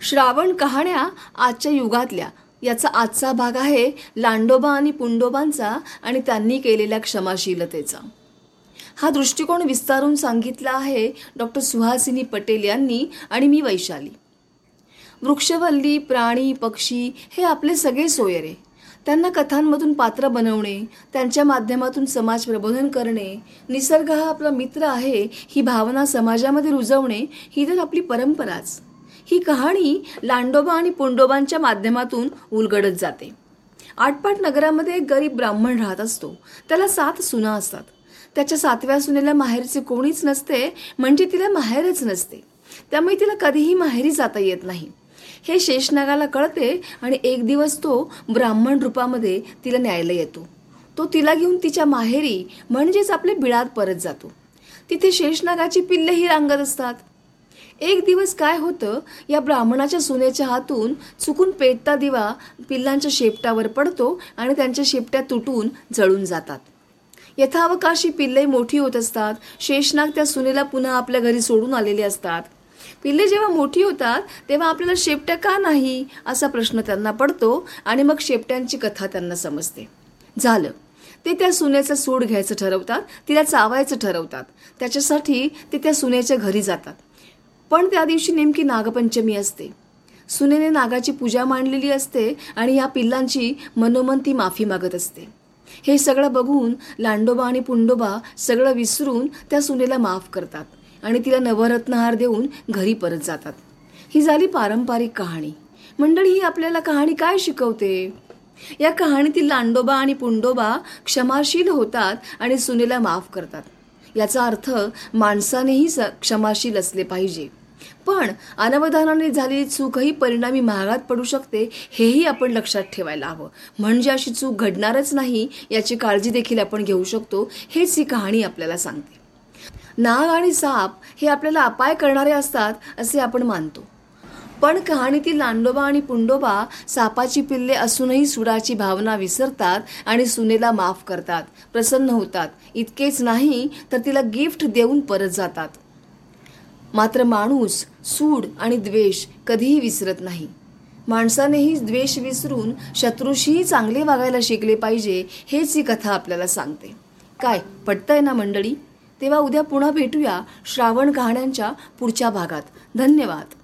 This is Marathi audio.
श्रावण कहाण्या आजच्या युगातल्या. याचा आजचा भाग आहे लांडोबा आणि पुंडोबांचा आणि त्यांनी केलेल्या क्षमाशीलतेचा. हा दृष्टिकोन विस्तारून सांगितला आहे डॉक्टर सुहासिनी पटेल यांनी आणि मी वैशाली. वृक्षवल्ली प्राणी पक्षी हे आपले सगळे सोयरे. त्यांना कथांमधून पात्र बनवणे त्यांच्या माध्यमातून समाज प्रबोधन करणे निसर्ग हा आपला मित्र आहे ही भावना समाजामध्ये रुजवणे ही तर आपली परंपराच. ही कहाणी लांडोबा आणि पुंडोबांच्या माध्यमातून उलगडत जाते. आटपाट नगरामध्ये एक गरीब ब्राह्मण राहत असतो. त्याला सात सुना असतात. त्याच्या सातव्या सुनेला माहेरचे कोणीच नसते म्हणजे तिला माहेरच नसते. त्यामुळे तिला कधीही माहेरी जाता येत नाही. हे शेषनागाला कळते आणि एक दिवस तो ब्राह्मण रूपामध्ये तिला न्यायला येतो. तो तिला घेऊन तिच्या माहेरी म्हणजेच आपले बिळात परत जातो. तिथे शेषनागाची पिल्लेही रांगत असतात. एक दिवस काय होतं या ब्राह्मणाच्या सुनेच्या हातून चुकून पेटता दिवा पिल्लांच्या शेपटावर पडतो आणि त्यांच्या शेपट्या तुटून जळून जातात. यथावकाशी पिल्ले मोठी होत असतात शेषनाग त्या सुनेला पुन्हा आपल्या घरी सोडून आलेले असतात. पिल्ले जेव्हा मोठी होतात तेव्हा आपल्याला शेपट्या का नाही असा प्रश्न त्यांना पडतो आणि मग शेपट्यांची कथा त्यांना समजते. झालं. ते त्या सुनेचं सूड घ्यायचं ठरवतात तिला चावायचं ठरवतात. त्याच्यासाठी ते त्या सुनेच्या घरी जातात. पण त्या दिवशी नेमकी नागपंचमी असते. सुनेने नागाची पूजा मांडलेली असते आणि या पिल्लांची मनोमन ती माफी मागत असते. हे सगळं बघून लांडोबा आणि पुंडोबा सगळं विसरून त्या सुनेला माफ करतात आणि तिला नवरत्नहार देऊन घरी परत जातात. ही झाली पारंपरिक कहाणी. मंडळी ही आपल्याला कहाणी काय शिकवते? या कहाणीतील लांडोबा आणि पुंडोबा क्षमाशील होतात आणि सुनेला माफ करतात. याचा अर्थ माणसानेही स क्षमाशील असले पाहिजे. पण अनवधानाने झालेली चूकही परिणामी महागात पडू शकते हेही आपण लक्षात ठेवायला हवं. म्हणजे अशी चूक घडणारच नाही याची काळजी देखील आपण घेऊ शकतो हेच ही कहाणी आपल्याला सांगते. नाग आणि साप हे आपल्याला अपाय करणारे असतात असे आपण मानतो. पण कहाणीतील लांडोबा आणि पुंडोबा सापाची पिल्ले असूनही सुडाची भावना विसरतात आणि सुनेला माफ करतात प्रसन्न होतात. इतकेच नाही तर तिला गिफ्ट देऊन परत जातात. मात्र माणूस सूड आणि द्वेष कधीही विसरत नाही. माणसानेही द्वेष विसरून शत्रूशीही चांगले वागायला शिकले पाहिजे हेच ही कथा आपल्याला सांगते. काय पटतंय ना मंडळी? तेव्हा उद्या पुन्हा भेटूया श्रावण कहाण्यांच्या पुढच्या भागात. धन्यवाद.